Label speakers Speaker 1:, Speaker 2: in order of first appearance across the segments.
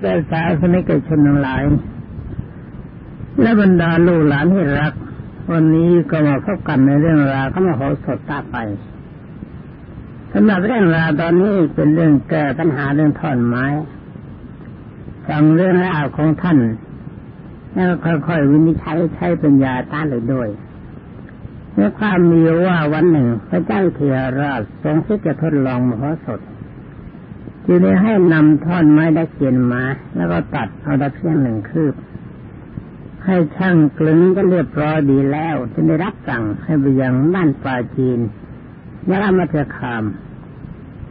Speaker 1: แต่สาสนิกชนทั้งหลาย และบรรดาลูกหลานที่รัก วันนี้ก็มาพบกันในเรื่องราวก็มาขอสดตาไปสำหรับเรื่องราวตอนนี้เป็นเรื่องแก้ปัญหาเรื่องท่อนไม้ฟังเรื่องราวของท่านแล้วค่อยๆวินิจฉัยใช้ปัญญาต้านเลยด้วยเมื่อความมีว่าวันหนึ่ง พระเจ้าเทียราชทรงที่จะทดลองมโหสถ จึงได้ให้นำท่อนไม้ได้เกียนมา แล้วก็ตัดเอาตะเพียงหนึ่งคืบ ให้ช่างกลึงก็เรียบร้อยดีแล้วจึงได้รับสั่งให้ไปยังบ้านป่าจีนยะลามาเถคาม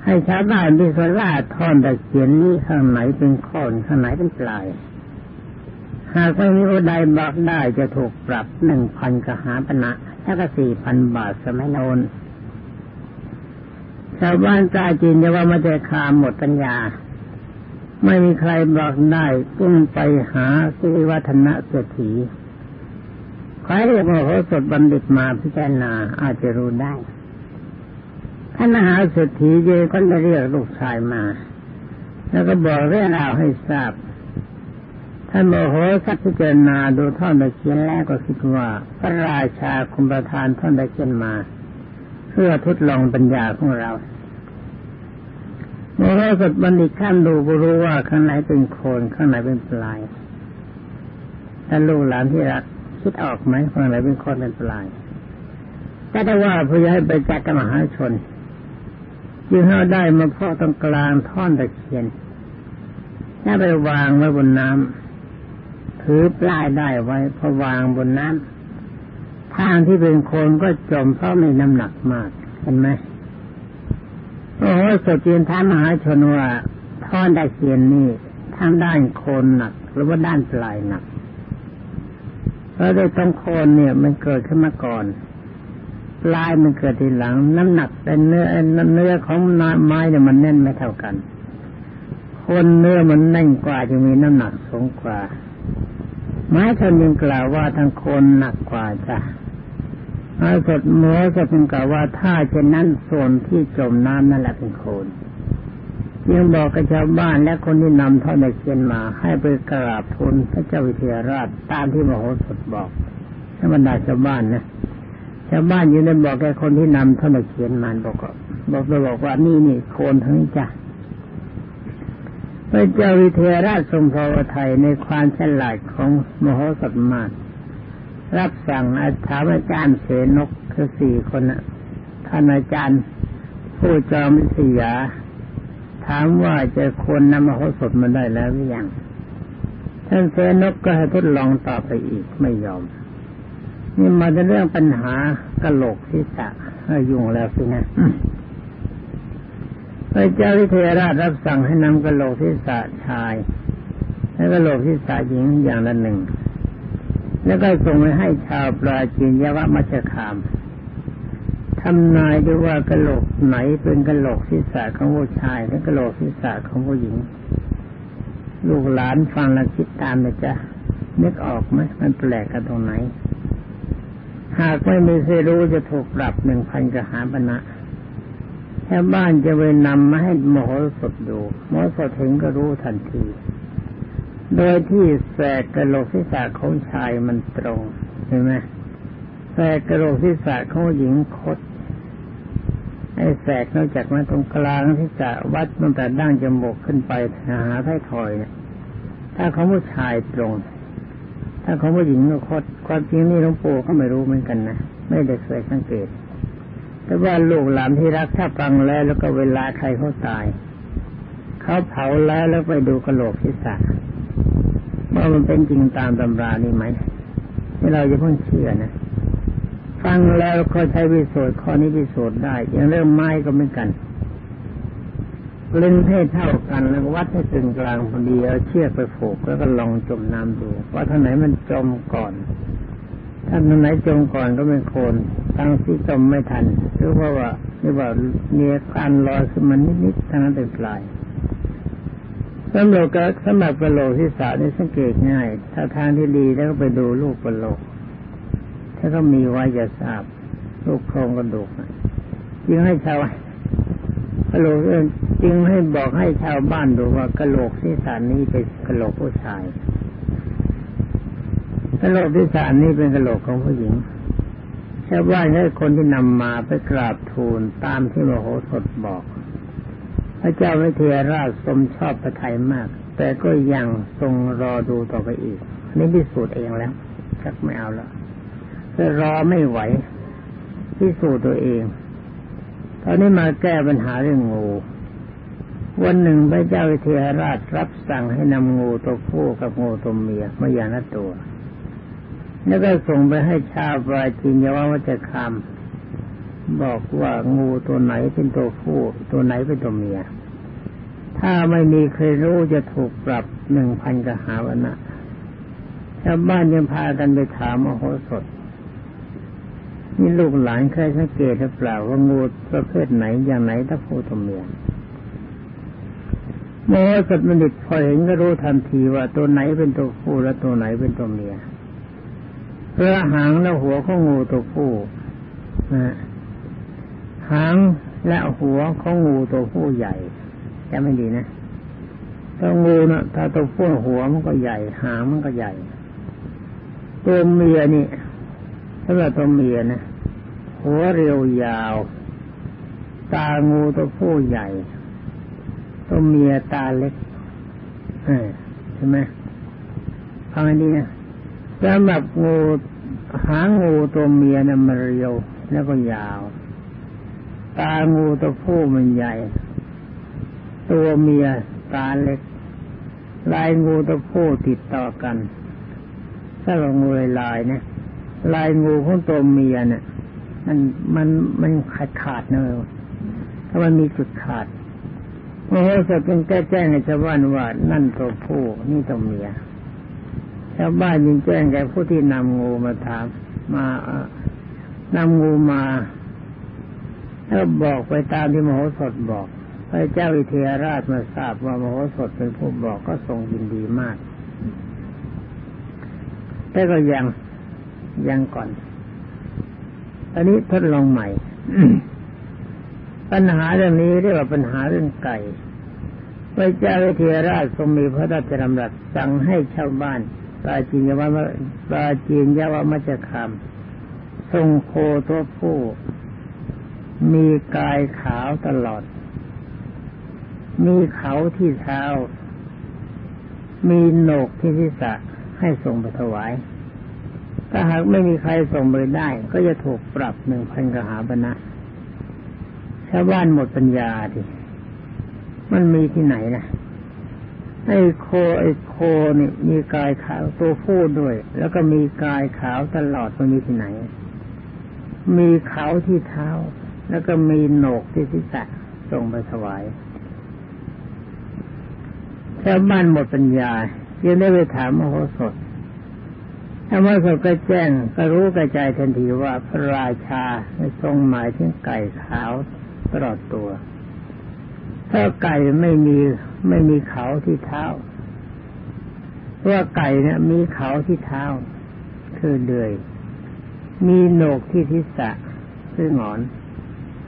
Speaker 1: ให้ชาวบ้านที่สลาท่อนตะเกียนนี้ข้างไหนเป็นข้อนข้างไหนเป็นปลาย หากไม่มีอุดายบอกได้จะถูกปรับหนึ่งพันกหาปณะแล้วก็สี่พันบาทสมัยโน้น ชาวบ้านกาจีนจะว่ามาเจคามหมดปัญญา ไม่มีใครบอกได้กุ้งไปหาสิริวัฒนะเศรษฐีใครเรียกว่าโหสถบัณฑิตมาพิจารณาอาจจะรู้ได้ท่านมหาเศรษฐีเยก็จะเรียกลูกชายมา แล้วก็บอกเรื่องราวให้ทราบท่านโมโหสักพิจารณาดูท่อนตะเคียนแล้วก็คิดว่า พระราชาคุมประทานท่อนตะเคียนมา เพื่อทดลองปัญญาของเราโมโหสดบัณฑิตขั้นดูก็รู้ว่าข้างไหนเป็นโคนข้างไหนเป็นปลายท่านลูกหลานที่รักคิดออกไหมข้างไหนเป็นโคนเป็นปลายถ้าได้ว่าพยายไปจัดกรรมหาชนยึงเอาได้มาเพาะตรงกลางท่อนตะเคียนถ้าไปวางไว้บนน้ำถือปลายได้ไว้พอวางบนน้ำ ทางที่เป็นโคนก็จมเพราะมีน้ำหนักมากเห็นไหมโอ้โหสจีนท้ามหาชนว่าท่อนตะเคียนนี่ทางด้านโคนหนัก หรือว่าด้านปลายหนักเพราะโดยตรงโคนเนี่ย มันเกิดขึ้นมาก่อนลายมันเกิดทีหลัง น้ำหนักเป็นเนื้อเนื้อของไม้เนี่ยมันแน่นไม่เท่ากัน คนเนื้อมันแน่นกว่าจะมีน้ำหนักสูงกว่า ไม้ท่านยังกล่าวว่าทางโคนหนักกว่าจ้ะ ไม้สดเมื่อจะเป็นกล่าวว่าถ้าเช่นนั้นส่วนที่จมน้ำนั่นแหละเป็นโคนยังบอกกับชาวบ้านและคนที่นำท่อนตะเคียนมา ให้ไปกราบทูลพระเจ้าวิเทหราชตามที่มโหสถบอกให้บรรดาชาวบ้านนะชาวบ้านอยู่นบอกแกคนที่นำท่านเขียนมาบอกบอกไปบอกว่านี่นี่โคนทั้งนี้จ้ะพระเจ้าวิเทหราชทรงพอไทยในความฉลาดของมโหสถมาร รับสั่งอาถามอาจารย์เสนกคือสี่คนนะท่านอาจารย์ผู้จอมสิยา ถามว่าจะควรนำมโหสถมาได้แล้วหรือยังท่านเสนกก็ให้ทดลองต่อไปอีกไม่ยอม นี่มาในเรื่องปัญหากระโหลกศีรษะยุ่งแล้วสินะพระเจ้าวิเทหราชรับสั่งให้นำกระโหลกศีรษะชาย และกระโหลกศีรษะหญิงอย่างละหนึ่ง แล้วก็ส่งไปให้ชาวปราจีนยวมัชคามทำนายด้วยว่ากระโหลกไหนเป็นกระโหลกศีรษะของผู้ชายและกระโหลกศีรษะของผู้หญิง ลูกหลานฟังแล้วคิดตามนะจ๊ะนึกออกไหมมันแปลกกันตรงไหน หากไม่มีใครรู้จะถูกปรับหนึ่งพันกหาปณะชาวบ้านจะไปนำมาให้มโหสถดูมโหสถถึงก็รู้ทันที โดยที่แสกกระโหลกศีรษะของชายมันตรงเห็นไหมแสกกระโหลกศีรษะของหญิงคดไอ้แสกนอกจากมาตรงกลางที่จะวัดตั้งแต่ดั้งจมูกขึ้นไปหาท้ายถอยเนี่ยถ้าของผู้ชายตรง ถ้าของผู้หญิงก็คดความจริงนี่หลวงปู่ก็ไม่รู้เหมือนกันนะไม่ได้เคยสังเกต แต่ว่าลูกหลานที่รักถ้าฟังแล้ว แล้วก็เวลาใครเขาตาย เขาเผาแล้วแล้วไปดูกระโหลกศีรษะ ว่ามันเป็นจริงตามตำรานี่ไหมที่เราจะเพิ่งเชื่อนะฟังแล้วก็ใช้วิสูตรข้อนี้วิสูตรได้ อย่างเรื่องไม้ก็เหมือนกันเลึงให้เท่ากันแล้ววัดให้ตึงกลางพอดีเอาเชือกไปผูกแล้วก็ลองจมน้ำดู ว่าท่านไหนมันจมก่อนท่านไหนจมก่อนก็เป็นโคนทั้งที่จมไม่ทันหรือว่าว่าหรือว่ามีการลอยขึ้นมานิดๆทั้งนั้นเป็นปลาย สำหรับสำหรับกระโหลกที่สานี่สังเกตง่าย ถ้าทางที่ดีแล้วก็ไปดูลูกกระโหลก ถ้าก็มีไว้จะทราบ ลูกโครงกระดูกยิ่งให้ชาวกระโหลกจึงให้บอกให้ชาวบ้านดูว่ากระโหลกศีรษะนี้เป็นกระโหลกผู้ชายกระโหลกศีรษะนี้เป็นกระโหลกของผู้หญิงชาวบ้านให้คนที่นำมาไปกราบทูลตามที่มโหสถบอก ระเจ้าวิเทหราชทรงชอบพระทัยมาก แต่ก็ยังทรงรอดูต่อไปอีกนี่พิสูจน์เองแล้วชักไม่เอาแล้วจะรอไม่ไหวพิสูจน์ตัวเองตอนนี้มาแก้ปัญหาเรื่องงูวันหนึ่งพระเจ้าวิเทหราชรับสั่งให้นำงูตัวผู้กับงูตัวเมียมาอย่างละตัว แล้วก็ส่งไปให้ชาวปราจีนยว่าวัจคาม บอกว่างูตัวไหนเป็นตัวผู้ ตัวไหนเป็นตัวเมีย ถ้าไม่มีใครรู้จะถูกปรับหนึ่งพันกหาวันนะชาวบ้านยังพากันไปถามมโหสถนี่ลูกหลานเคยสังเกตหรือเปล่าว่างูประเภทไหนอย่างไหนถ้าผู้ตัวเมียโมโหสถบัณฑิตพอเห็นก็รู้ทันทีว่าตัวไหนเป็นตัวผู้และตัวไหนเป็นตัวเมียเพราะหางและหัวของงูตัวผู้นะ หางและหัวของงูตัวผู้ใหญ่จะไม่ดีนะตัวงูนะถ้าตัวผู้หัวมันก็ใหญ่ หางมันก็ใหญ่ ตัวเมียนี่สำหรับตัวเมียนะหัวเรียวยาว ตางูตัวผู้ใหญ่ ตัวเมียตาเล็กใช่ไหมฟังให้ดีนะสำหรับงูหางงูตัวเมียนะมันเรียวแล้วก็ยาว ตางูตัวผู้มันใหญ่ ตัวเมียตาเล็ก ลายงูตัวผู้ติดต่อกัน ถ้าเรางูลายๆนะลายงูของตัวเมียเนี่ยมันมันมันขาดขาดเนอะถ้ามันมีจุดขาดโอ้โหจะเป็นแก้แจ้งให้ชาวบ้านว่านั่นตัวผู้นี่ตัวเมียชาวบ้านยิงแจ้งแก่ผู้ที่นำงูมาถามมานำงูมา แล้วบอกไปตามที่มโหสถบอกพระเจ้าอิเทหราชมาทราบว่ามโหสถเป็นผู้บอกก็ทรงยินดีมาก แต่ก็ยังยังก่อน อันนี้ทดลองใหม่ ปัญหาเรื่องนี้เรียกว่าปัญหาเรื่องไก่พระเจ้าเทราชทรงมีพระราชดำรัสสั่งให้ชาวบ้านปาจีนยาวาปาจีนยาวามัจคามทรงโคตัวผู้ มีกายขาวตลอด มีเขาที่เท้า มีโหนกที่ศีรษะให้ทรงไปถวาย ถ้าหากไม่มีใครส่งไปได้ ก็จะถูกปรับหนึ่งพันกหาบนะชาวบ้านหมดปัญญาดิ มันมีที่ไหนนะไอ้โคไอ้โคเนี่ยมีกายขาวตัวผู้ด้วย แล้วก็มีกายขาวตลอดมันมีที่ไหน มีเขาที่เท้า แล้วก็มีโหนกที่ศีรษะส่งไปถวายชาวบ้านหมดปัญญายังได้ไปถามมโหสถถ้ามื่อเขาก็แจ้งก็รู้กระจายทันทีว่าพระราชาทรงหมายถึงไก่ขาวตลอดตัว ถ้าไก่ไม่มีไม่มีเขาที่เท้าเพราะไก่เนี่ยมีเขาที่เท้า คือเดือย มีโหนกที่ทิศะคือหงอน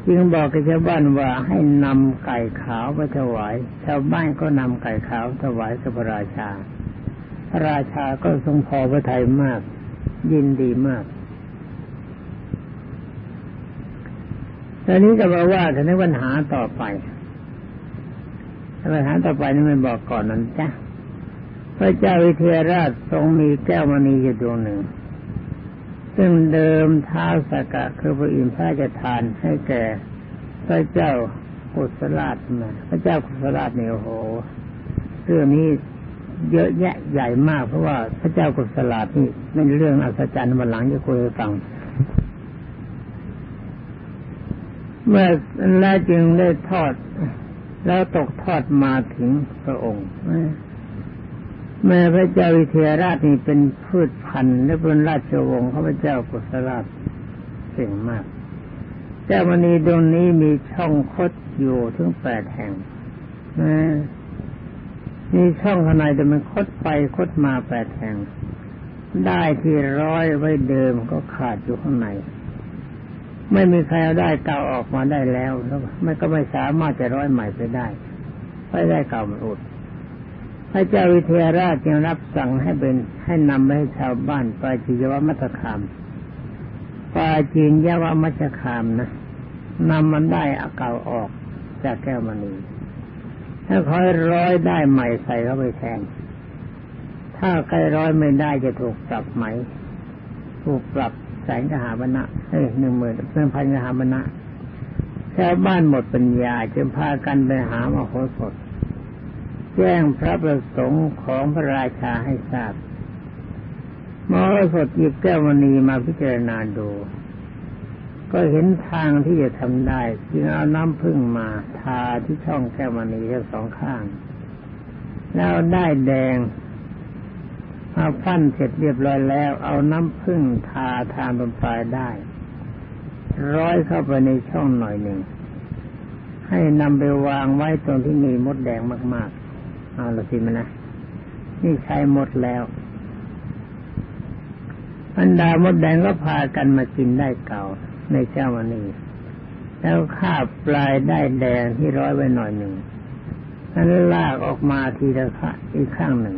Speaker 1: จึงบอกกับชาวบ้านว่าให้นำไก่ขาวไปถวาย ชาวบ้านก็นำไก่ขาวถวายกับพระราชา พระราชาก็ทรงพอพระทัยมาก ยินดีมากตอนนี้ก็มาว่าถึงในปัญหาต่อไปปัญหาต่อไปนี่ไม่บอกก่อนนั้นจ้ะพระเจ้าวิเทหราชทรงมีแก้วมณีอยู่ดวงหนึ่ง ซึ่งเดิมท้าสกะคือพระอินทร์พระจะทานให้แก่พระเจ้ากุศลาชมาพระเจ้ากุศลาชเนี่ยโอ้โหเรื่องนี้เยอะแยะใหญ่มาก เพราะว่าพระเจ้ากุศลาที่เป็นเรื่องอัศจรรย์วันหลังจะคุยฟังเมื่อแล้วจึงได้ทอด แล้วตกทอดมาถึงพระองค์ แม่พระเจ้าวิเทหราชนี่เป็นพืชพันธุ์และเป็นราชวงศ์ของพระเจ้ากุศลาเก่งมาก เจ้ามณีดวงนี้มีช่องคดอยู่ถึงแปดแห่งนะมีช่องข้างในแต่มันคดไปคดมาแปดแห่ง ได้ที่ร้อยไว้เดิมก็ขาดอยู่ข้างใน ไม่มีใครเอาได้เก่าออกมาได้แล้วแล้วไม่ก็ไม่สามารถจะร้อยใหม่ไปได้ค่ได้เก่ามันอุด พระเจ้าวิเทหราชจึงรับสั่งให้เป็นให้นำไปให้ชาวบ้านไปจิยวมัตคามปาจีนยวมัชคามนะนำมันได้อาเก่าออกจากแก้วมณีถ้าคอยร้อยได้ใหม่ใส่เข้าไปแทนถ้าใครร้อยไม่ได้จะถูกปรับไหม ถูกปรับแสนกหาบณะเอ้ยหนึ่งหมื่นเพื่อนพันกหาบณะชาวบ้านหมดปัญญาจึงพากันไปหามาโหสถ แจ้งพระประสงค์ของพระราชาให้ทราบมโหสถหยิบแก้วมณีมาพิจารณาดู ก็เห็นทางที่จะทำได้จึงเอาน้ำพึ่งมาทาที่ช่องแก้วมณีทั้งสองข้าง แล้วได้แดงมาฟันเสร็จเรียบร้อยแล้ว เอาน้ำพึ่งทาทางบนปลายได้ ร้อยเข้าไปในช่องหน่อยหนึ่งให้นำไปวางไว้ตรงที่มีมดแดงมากๆ เอาละสิมันนะนี่ใช้หมดแล้วบรรดามดแดงก็พากันมากินได้เก่าในเจ้าวันนี้ แล้วคาบปลายได้แดงที่ร้อยไว้หน่อยหนึ่งนั้นลากออกมาทีละข้าอีกข้างหนึ่ง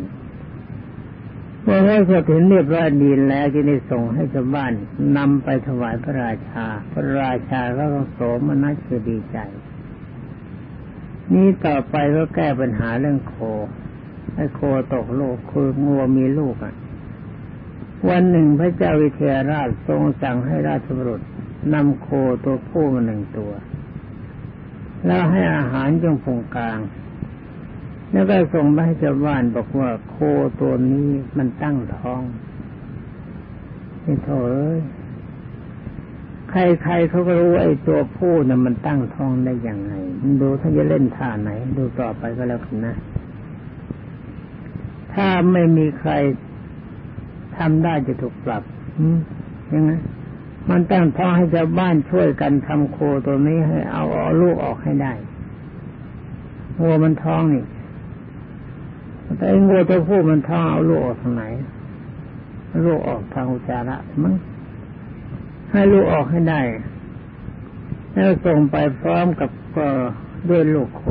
Speaker 1: เมื่อให้สถินเรียบร้อยดีแล้วจะได้ส่งให้ชาวบ้านนำไปถวายพระราชา พระราชาก็ต้องโสมนัสคือดีใจ นี้ต่อไปก็แก้ปัญหาเรื่องโคให้โคตกโลกคืองัวมีลูกอะ วันหนึ่งพระเจ้าวิเทหราชทรงสั่งให้ราชบุรุษนำโคตัวผู้มาหนึ่งตัว แล้วให้อาหารจงพงกลาง แล้วก็ส่งไปให้ชาวบ้านบอกว่าโคตัวนี้มันตั้งท้องนี่โถเอ้ย ใครๆเขาก็รู้ไอ้ตัวผู้น่ะมันตั้งท้องได้ยังไงมันดูถ้านจะเล่นท่าไหน ดูต่อไปก็แล้วกันนะ ถ้าไม่มีใครทำได้จะถูกปรับยังไงมันตั้งท้องให้ชาวบ้านช่วยกันทำโคตัวนี้ให้เอาเอาลูกออกให้ได้งัวมันท้องนี่แต่ไอ้งัวตัวผู้มันท้องเอาลูกออกทางไหนลูกออกทางอุจจาระมั้ง ให้ลูกออกให้ได้แล้วส่งไปพร้อมกับก็ด้วยลูกโค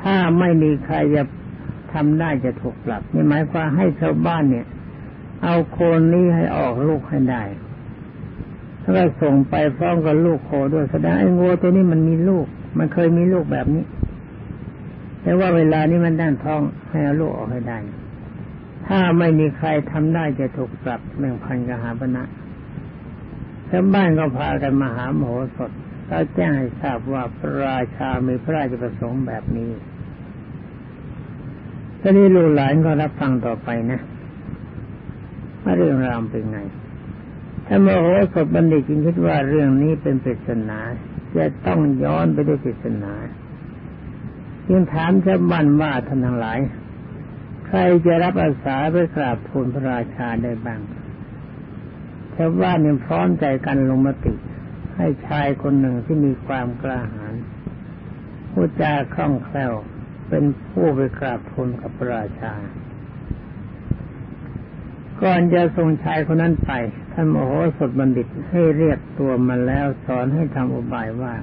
Speaker 1: ถ้าไม่มีใครจะทำได้จะถูกปรับนี่หมายความให้ชาวบ้านเนี่ย เอาโคนนี้ให้ออกลูกให้ได้ถ้าส่งไปพร้อมกับลูกโคด้วยแสดงไอ้งัวตัวนี้มันมีลูก มันเคยมีลูกแบบนี้ แต่ว่าเวลานี้มันด้านท้องให้เอาลูกออกให้ได้ ถ้าไม่มีใครทำได้จะถูกปรับหนึ่งพันกหาปณะ ชาวบ้านก็พากันมาหาหมอสดแล้วแจ้งให้ทราบว่าพระราชามีพระราชประสงค์แบบนี้ทีนี้ลูกหลานก็รับฟังต่อไปนะว่าเรื่องราวเป็นไง ถ้าโมโหสดบัณฑิตจึงคิดว่าเรื่องนี้เป็นปริศนา จะต้องย้อนไปด้วยปริศนา จึงถามชาวบ้านว่าท่านทั้งหลาย ใครจะรับอาสาไปกราบทูลพระราชาได้บ้าง ชาวบ้านยังพร้อมใจกันลงมติ ให้ชายคนหนึ่งที่มีความกล้าหาญผู้จาคล่องแคล่วเป็นผู้ไปกราบทูลกับพระราชา ก่อนจะส่งชายคนนั้นไป ท่านมโหสถบัณฑิตให้เรียกตัวมาแล้วสอนให้ทำอุบายว่า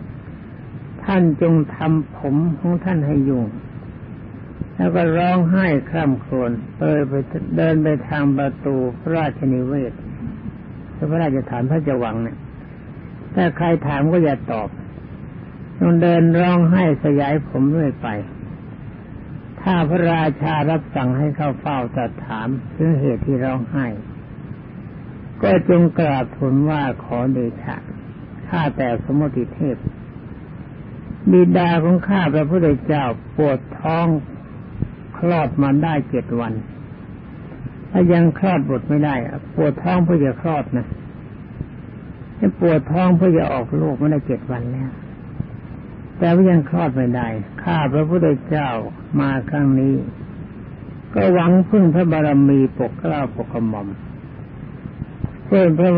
Speaker 1: ท่านจงทำผมของท่านให้ยุ่ง แล้วก็ร้องไห้คร่ำครวญเดินไปเดินไปทางประตูพระราชนิเวศ พระราชฐานพระเจวังเนี่ย ถ้าใครถามก็อย่าตอบต้องเดินร้องไห้สยายผมเรื่อยไป ถ้าพระราชารับสั่งให้เข้าเฝ้าตรัสถามถึงเหตุที่ร้องไห้ ก็จงกราบทูลว่าขอเดชะข้าแต่สมุติเทพ บิดาของข้าพระพุทธเจ้าปวดท้องคลอดมาได้เจ็ดวัน ถ้ายังคลอดบทไม่ได้ปวดท้องเพื่อจะคลอดนะปวดท้องเพื่อจะออกลูกมาได้เจ็ดวันแล้วแต่ว่ายังคลอดไม่ได้ข้าพระพุทธเจ้ามาครั้งนี้ ก็หวังพึ่งพระบารมีปกเกล้าปกกระหม่อมเพื่อพระ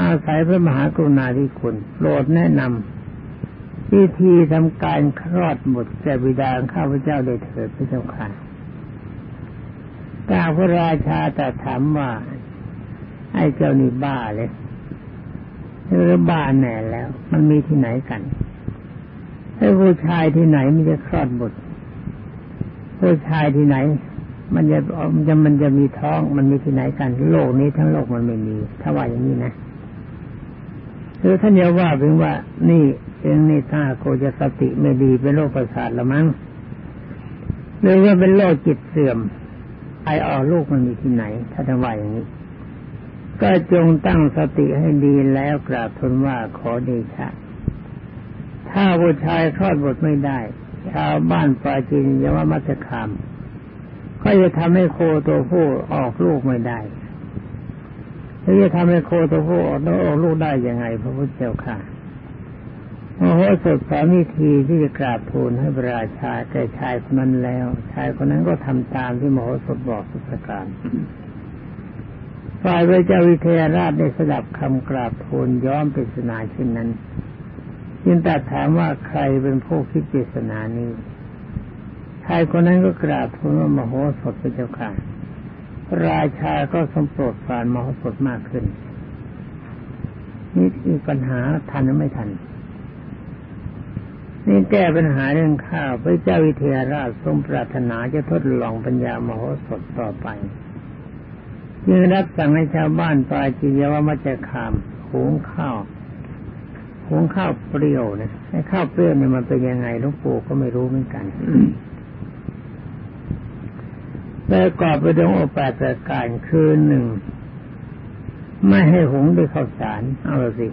Speaker 1: อาศัยพระมหากรุณาธิคุณโปรดแนะนำวิธีทำการคลอดบุตรแก่บิดาข้าพเจ้าได้เถิดพระเจ้าค่ะ กาพระราชาแต่ถามว่าไอ้เจ้านี่บ้าเลยหรือบ้าแน่แล้ว มันมีที่ไหนกันไอ้ผู้ชายที่ไหนมันจะคลอดบุตรผู้ชายที่ไหน มันจะมันจะมันจะมีท้องมันมีที่ไหนกัน โลกนี้ทั้งโลกมันไม่มี ถ้าว่าอย่างนี้นะคือท่านจะว่าเพียงว่า นี่เองนี่ถ้าโคจะสติไม่ดีเป็นโรคประสาทละมั้งหรือว่าเป็นโรคจิตเสื่อม ไอออลูกมันมีที่ไหน ถ้าจะว่าอย่างนี้ ก็จงตั้งสติให้ดีแล้วกราบทูลว่าขอเดชะ ถ้าผู้ชายคลอดบทไม่ได้ ชาวบ้านปาจีนยว่ามัจคาม ก็จะทำให้โคตัวผู้ออกลูกไม่ได้แล้วจะทำให้โคตัวผู้ออกลูกได้ยังไงพระพุทธเจ้าค่ะ โอ้โหสดสอนวิธีที่จะกราบทูลให้พระราชาแก่ชายคนนั้นแล้ว ชายคนนั้นก็ทำตามที่มโหสถบอกสุประการฝ่ายพระเจ้าวิเทหราชได้สดับคำกราบทูลย้อมปริศนาเช่นนั้นยินตัดถามว่าใครเป็นผู้คิดปริศนานี้ชายคนนั้นก็กราบทูลว่ามโหสถพระเจ้าค่ะราชาก็สมโปรดฝานมโหสถมากขึ้นนี่มีปัญหาทันหรือไม่ทัน นี่แก้ปัญหาเรื่องข้าวพระเจ้าวิเทหราชทรงปรารถนาจะทดลองปัญญามโหสถต่อไปจึงรับสั่งให้ชาวบ้านปลาจิยวมาจะขามหุงข้าวหุงข้าวเปรี้ยวนะไอ้ข้าวเปรี้ยวเนี่ยมันเป็นยังไงลูกปู่ก็ไม่รู้เหมือนกันประกอบไปด้วยองค์แปดประการคือหนึ่งไม่ให้หุงด้วยข้าวสารเอาสิ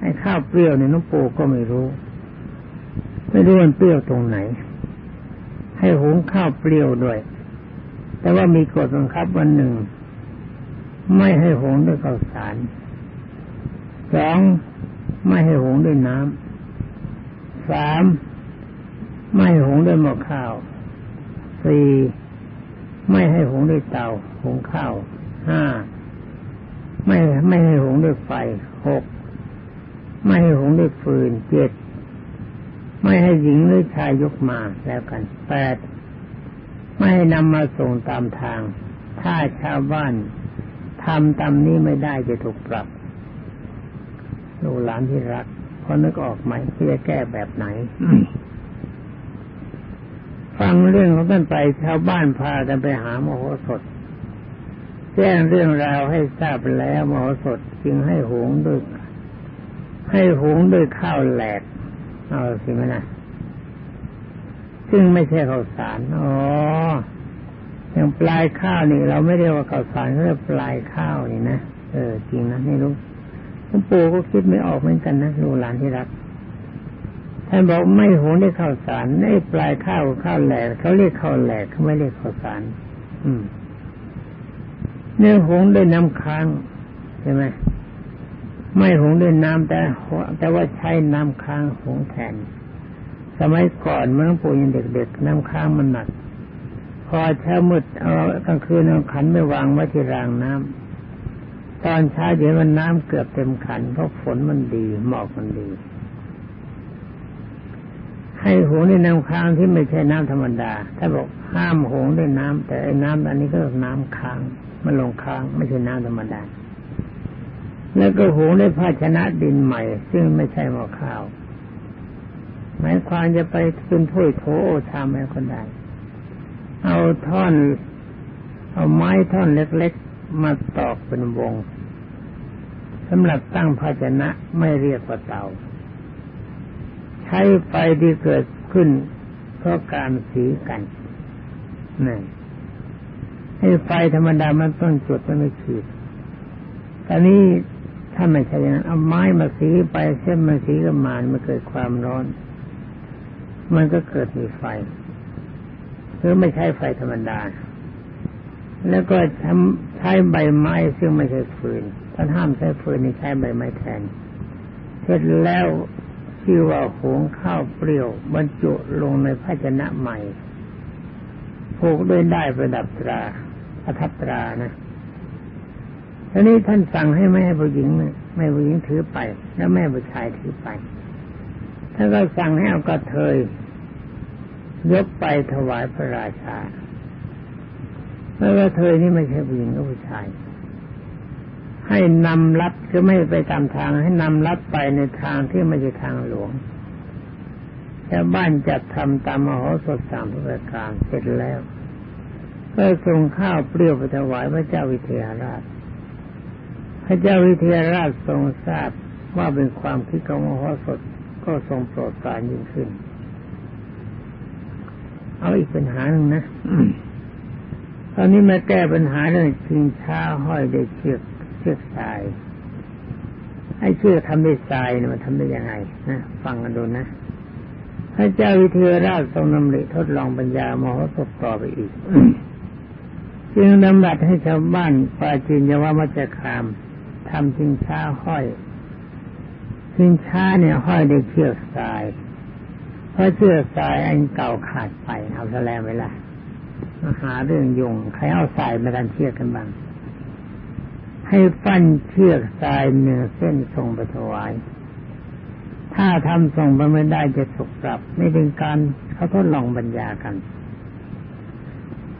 Speaker 1: ไอ้ข้าวเปรี้ยวเนี่ยน้องปู่ก็ไม่รู้ ไม่รู้มันเปรี้ยวตรงไหน ให้หุงข้าวเปรี้ยวด้วย แต่ว่ามีกฎบังคับวันหนึ่ง ไม่ให้หุงด้วยข้าวสารสองไม่ให้หุงด้วยน้ำสามไม่ให้หุงด้วยหม้อข้าวสี่ไม่ให้หุงด้วยเตาหุงข้าวห้าไม่ไม่ให้หุงด้วยไฟหกไม่ให้หุงด้วยฟืนเจ็ด ไม่ให้หญิงหรือชายยกมาแล้วกันแปดไม่ให้นำมาส่งตามทาง ถ้าชาวบ้านทำตามนี้ไม่ได้จะถูกปรับลูกหลานที่รักพอนึกออกไหมที่จะแก้แบบไหน ฟังเรื่องของท่านไปชาวบ้านพากันไปหามโหสถ แจ้งเรื่องราวให้ทราบแล้วมโหสถจึงให้หงด้วยให้หงด้วยข้าวแหลก เอาสิไหมนะซึ่งไม่ใช่ข้าวสารอ๋ออย่างปลายข้าวนี่ เราไม่เรียกว่าข้าวสารเรียกปลายข้าวนี่นะเออจริงนะนี่รู้หลวงปู่ก็คิดไม่ออกเหมือนกันนะลูกหลานที่รักท่านบอกไม่หุงได้ข้าวสารไอ้ปลายข้าวข้าวแหลกเขาเรียกข้าวแหลกเขาไม่เรียกข้าวสาร อืมเนื้อหุงด้วยน้ำค้างใช่ไหม ไม่หุงด้วยน้ำแต่แต่ว่าใช้น้ำค้างหุงแทน สมัยก่อนเมื่อปู่ยังเด็กๆ น้ำค้างมันหนัก พอเช้ามืดเอากลางคืนเอาขันไม่วางไว้ที่รางน้ำตอนเช้าเดี๋ยวมันน้ำเกือบเต็มขันเพราะฝนมันดีหมอกมันดี ให้หงในน้ำค้างที่ไม่ใช่น้ำธรรมดา ถ้าบอกห้ามหงด้วยน้ำแต่ไอ้น้ำอันนี้ก็น้ำค้าง มันลงค้างไม่ใช่น้ำธรรมดา แล้วก็หุงด้วยภาชนะดินใหม่ ซึ่งไม่ใช่หม้อข้าวหมายความจะไปขึ้นถ้วยโถโอชามอะไรก็ได้เอาท่อน เอาไม้ท่อนเล็กๆ มาตอกเป็นวงสำหรับตั้งภาชนะไม่เรียกว่าเตา ใช้ไฟที่เกิดขึ้นเพราะการสีกันนี่ให้ไฟธรรมดามันต้องจุดมันไม่ขีดตอนนี้ ถ้าไม่ใช่อย่างนั้นเอาไม้มาสีไปเส้นมาสีกับมานมันเกิดความร้อน มันก็เกิดมีไฟหรือไม่ใช่ไฟธรรมดา แล้วก็ทำใช้ใบไม้ซึ่งไม่ใช่ฟืนท่านห้ามใช้ฟืนนี่ใช้ใบไม้แทนเสร็จแล้วชื่อว่าหุงข้าวเปรี้ยว บรรจุลงในภาชนะใหม่ผูกด้วยได้ประดับตราประทับตรานะ ทีนี้ท่านสั่งให้แม่ผู้หญิงแม่ผู้หญิงถือไป แล้วแม่ผู้ชายถือไปท่านก็สั่งให้เอากระเทยยกไปถวายพระราชาแล้วกระเทยนี่ไม่ใช่ผู้หญิงก็ผู้ชาย ให้นำลัดก็ไม่ไปตามทาง ให้นำลัดไปในทางที่ไม่ใช่ทางหลวงชาวบ้านจัดทำตามมโหสถสามประการเสร็จแล้ว ก็ส่งข้าวเปรี้ยวไปถวายพระเจ้าวิเทหราช พระเจ้าวิเทหราชทรงทราบว่าเป็นความคิดของมโหสถก็ทรงโปรดปรานยิ่งขึ้น เอาอีกปัญหาหนึ่งนะตอนนี้มาแก้ปัญหาเรื่องชิงช้าห้อยได้เชือกเชือกสายไอ้เชือกทำด้วยทรายเนี่ยมันทำได้ยังไงนะฟังกันดูนะพระเจ้าวิเทหราชทรงนำริทดลองปัญญามโหสถต่อไปอีกจึงดำรัสให้ชาวบ้านปาจินยว่ามัจคาม ทำชิงช้าห้อยชิงช้าเนี่ยห้อยด้วยเชือกทราย เพราะเชือกทรายอันเก่าขาดไปเอาซะแล้วไปละมาหาเรื่องยุงใครเอาสายมาดันเชือกกันบ้างให้ฟันเชือกทรายเนื้อเส้นส่งไปถวาย ถ้าทำส่งไปไม่ได้จะถูกปรับนี่เป็นการเขาทดลองปัญญากัน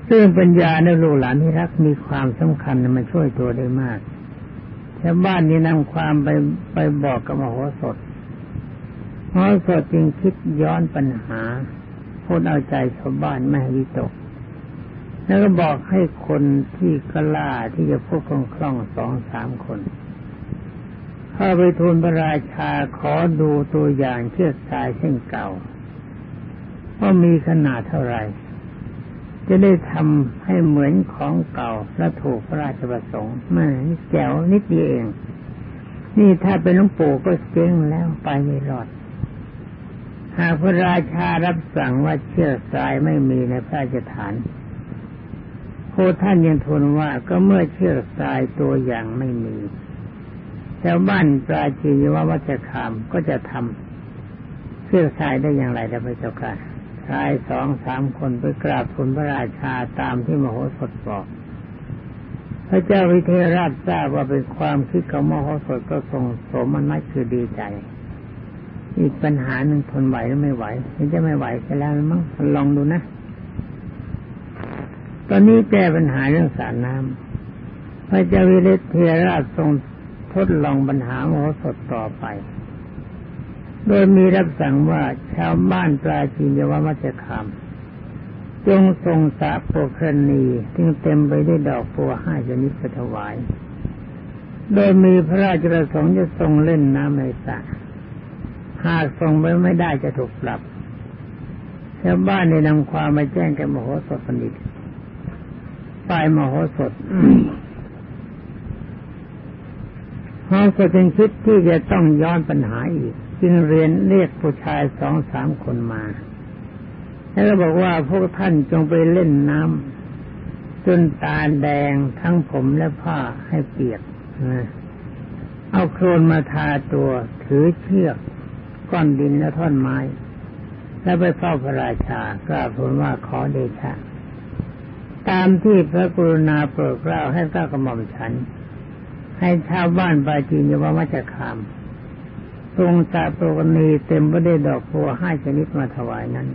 Speaker 1: ซึ่งปัญญาในลูกหลานที่รักมีความสำคัญมันช่วยตัวได้มาก ชาวบ้านนี้นำความไปไปบอกกับมโหสถมโหสถจึงคิดย้อนปัญหาพูดเอาใจชาวบ้านไม่ให้วิตก แล้วก็บอกให้คนที่กล้าที่จะพูดคล่องคล่องสองสามคนเข้าไปทูลพระราชาขอดูตัวอย่างเชือกสายเส้นเก่าว่ามีขนาดเท่าไหร่ จะได้ทำให้เหมือนของเก่าและถูกพระราชประสงค์แม่แจ๋วนิดเดียวเอง นี่ถ้าเป็นหลวงปู่ก็เจ๊งแล้วไปไม่รอด หากพระราชารับสั่งว่าเชือกสายไม่มีในพระราชฐานโคท่านยังทูลว่าก็เมื่อเชือกสายตัวอย่างไม่มีชาวบ้านปราจีนว่าวัชคามก็จะทำเชือกสายได้อย่างไรได้พระเจ้าค่ะ ชายสองสามคนไปกราบทูลพระราชาตามที่มโหสถบอก พระเจ้าวิเทหราชทราบว่าเป็นความคิดของมโหสถก็ทรงสมนัตคือดีใจ อีกปัญหาหนึ่งทนไหวหรือไม่ไหวนี่จะไม่ไหวใช่แล้วมั้งลองดูนะ ตอนนี้แก้ปัญหาเรื่องสารน้ำพระเจ้าวิเทหราชทรงทดลองปัญหามโหสถต่อไป โดยมีรับสั่งว่าชาวบ้านปราจีนยวมัจคามจงทรงสะโปครณีซึ่งเต็มไปด้วยดอกบัวห้าชนิดถวาย โดยมีพระราชประสงค์จะทรงเล่นน้ำในสระหากทรงไปไม่ได้จะถูกปรับชาวบ้านได้นำความมาแจ้งแก่มโหสถปณิตฝ่ายมโหสถมโหสถจึงคิดที่จะต้องย้อนปัญหาอีก จึงเรียนเรียกผู้ชายสองสามคนมา แล้วก็บอกว่าพวกท่านจงไปเล่นน้ำจนตาแดงทั้งผมและผ้าให้เปียกนะเอาโครนมาทาตัวถือเชือกก้อนดินและท่อนไม้ แล้วไปเฝ้าพระราชากราบทูลว่าขอเดชะ ตามที่พระกรุณาโปรดเกล้าให้ก้ากระหม่อมฉัน ให้ชาวบ้านปาจีนยว่ามัจคาม ทรงตาโปรกณีเต็มไปด้วยดอกบัวห้าชนิดมาถวายนั้น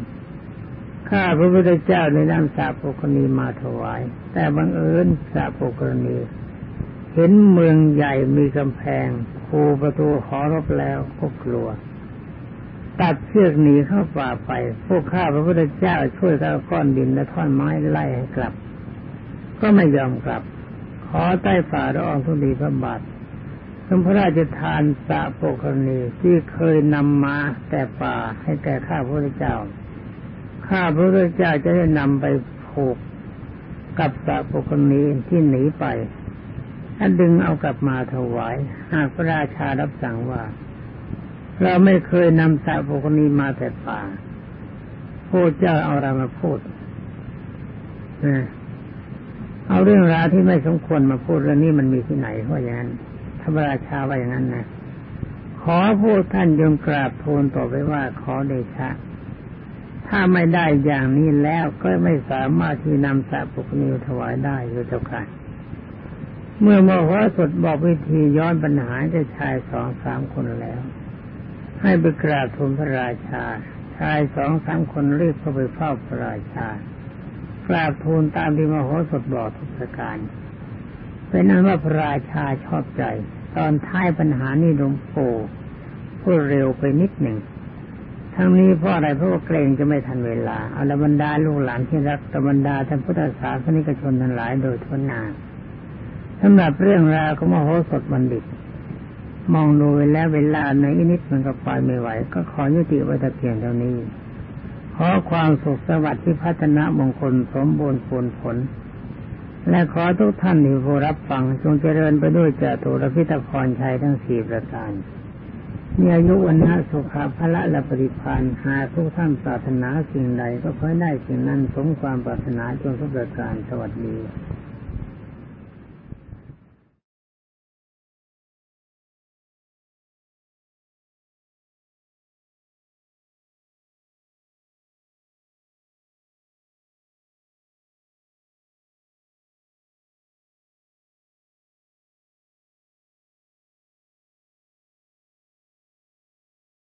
Speaker 1: ข้าพระพุทธเจ้าในนำสาโปกณีมาถวาย แต่บังเอิญสาโปกณีเห็นเมืองใหญ่มีกำแพงคูประตูหอรบแล้วก็กลัว ตัดเชือกหนีเข้าป่าไป พวกข้าพระพุทธเจ้าช่วยเอาก้อนดินและท่อนไม้ไล่ให้กลับ ก็ไม่ยอมกลับ ขอใต้ฝ่าละองทุลีพระบาท พระราชทานสะโปกรณีที่เคยนำมาแต่ป่าให้แก่ข้าพระพุทธเจ้า ข้าพระพุทธเจ้าจะได้นำไปผูกกับสะโปกรณีที่หนีไปถ้าดึงเอากลับมาถวาย หากพระราชารับสั่งว่า เราไม่เคยนำสาวกนี้มาแต่ป่าพูดเจ้าเอาอะไรมาพูดเอาเรื่องราวที่ไม่สมควรมาพูดเรื่องนี้มันมีที่ไหนเพราะอย่างนั้น ธรรมราชาว่าอย่างนั้นนะขอพูดท่านยงกราบทูลต่อไปว่าขอเดชะ ถ้าไม่ได้อย่างนี้แล้วก็ไม่สามารถที่นำสาปุกนิวถวายได้โดยเจ้าค่ะเมื่อมโหสถบอกวิธีย้อนปัญหาจะชายสองสามคนแล้ว ให้ไปกราบทูลพระราชา ชายสองสามคนรีบเข้าไปเฝ้าพระราชากราบทูลตามที่มโหสถบอกทุกประการ เป็นนั้นว่าพระราชาชอบใจ ตอนท้ายปัญหานี้หลวงปู่พูดเร็วไปนิดหนึ่งทั้งนี้เพราะอะไรเพราะว่าเกรงจะไม่ทันเวลาเอาละบรรดาลูกหลานที่รักตบรรดาท่านพุทธศาสนิกชนทั้งหลายโดยทั่วหน้าสำหรับเรื่องราวของมโหสถบัณฑิต มองดูไปแล้วเวลาในอินิดมันก็ไปไม่ไหว ก็ขอยุติไว้แต่เพียงเท่านี้ขอความสุขสวัสดิ์ที่พัฒนามงคลสมบูรณ์ผลผล และขอทุกท่านที่ผู้รับฟังจงเจริญไปด้วยเจตุรพิตพรชัยทั้งสี่ประการมีอายุวันนะสุขภละและปฏิพันธ์หากทุกท่านปรารถนาสิ่งใดก็ค่อยได้สิ่งนั้นสมความปรารถนาจนทุกประการสวัสดี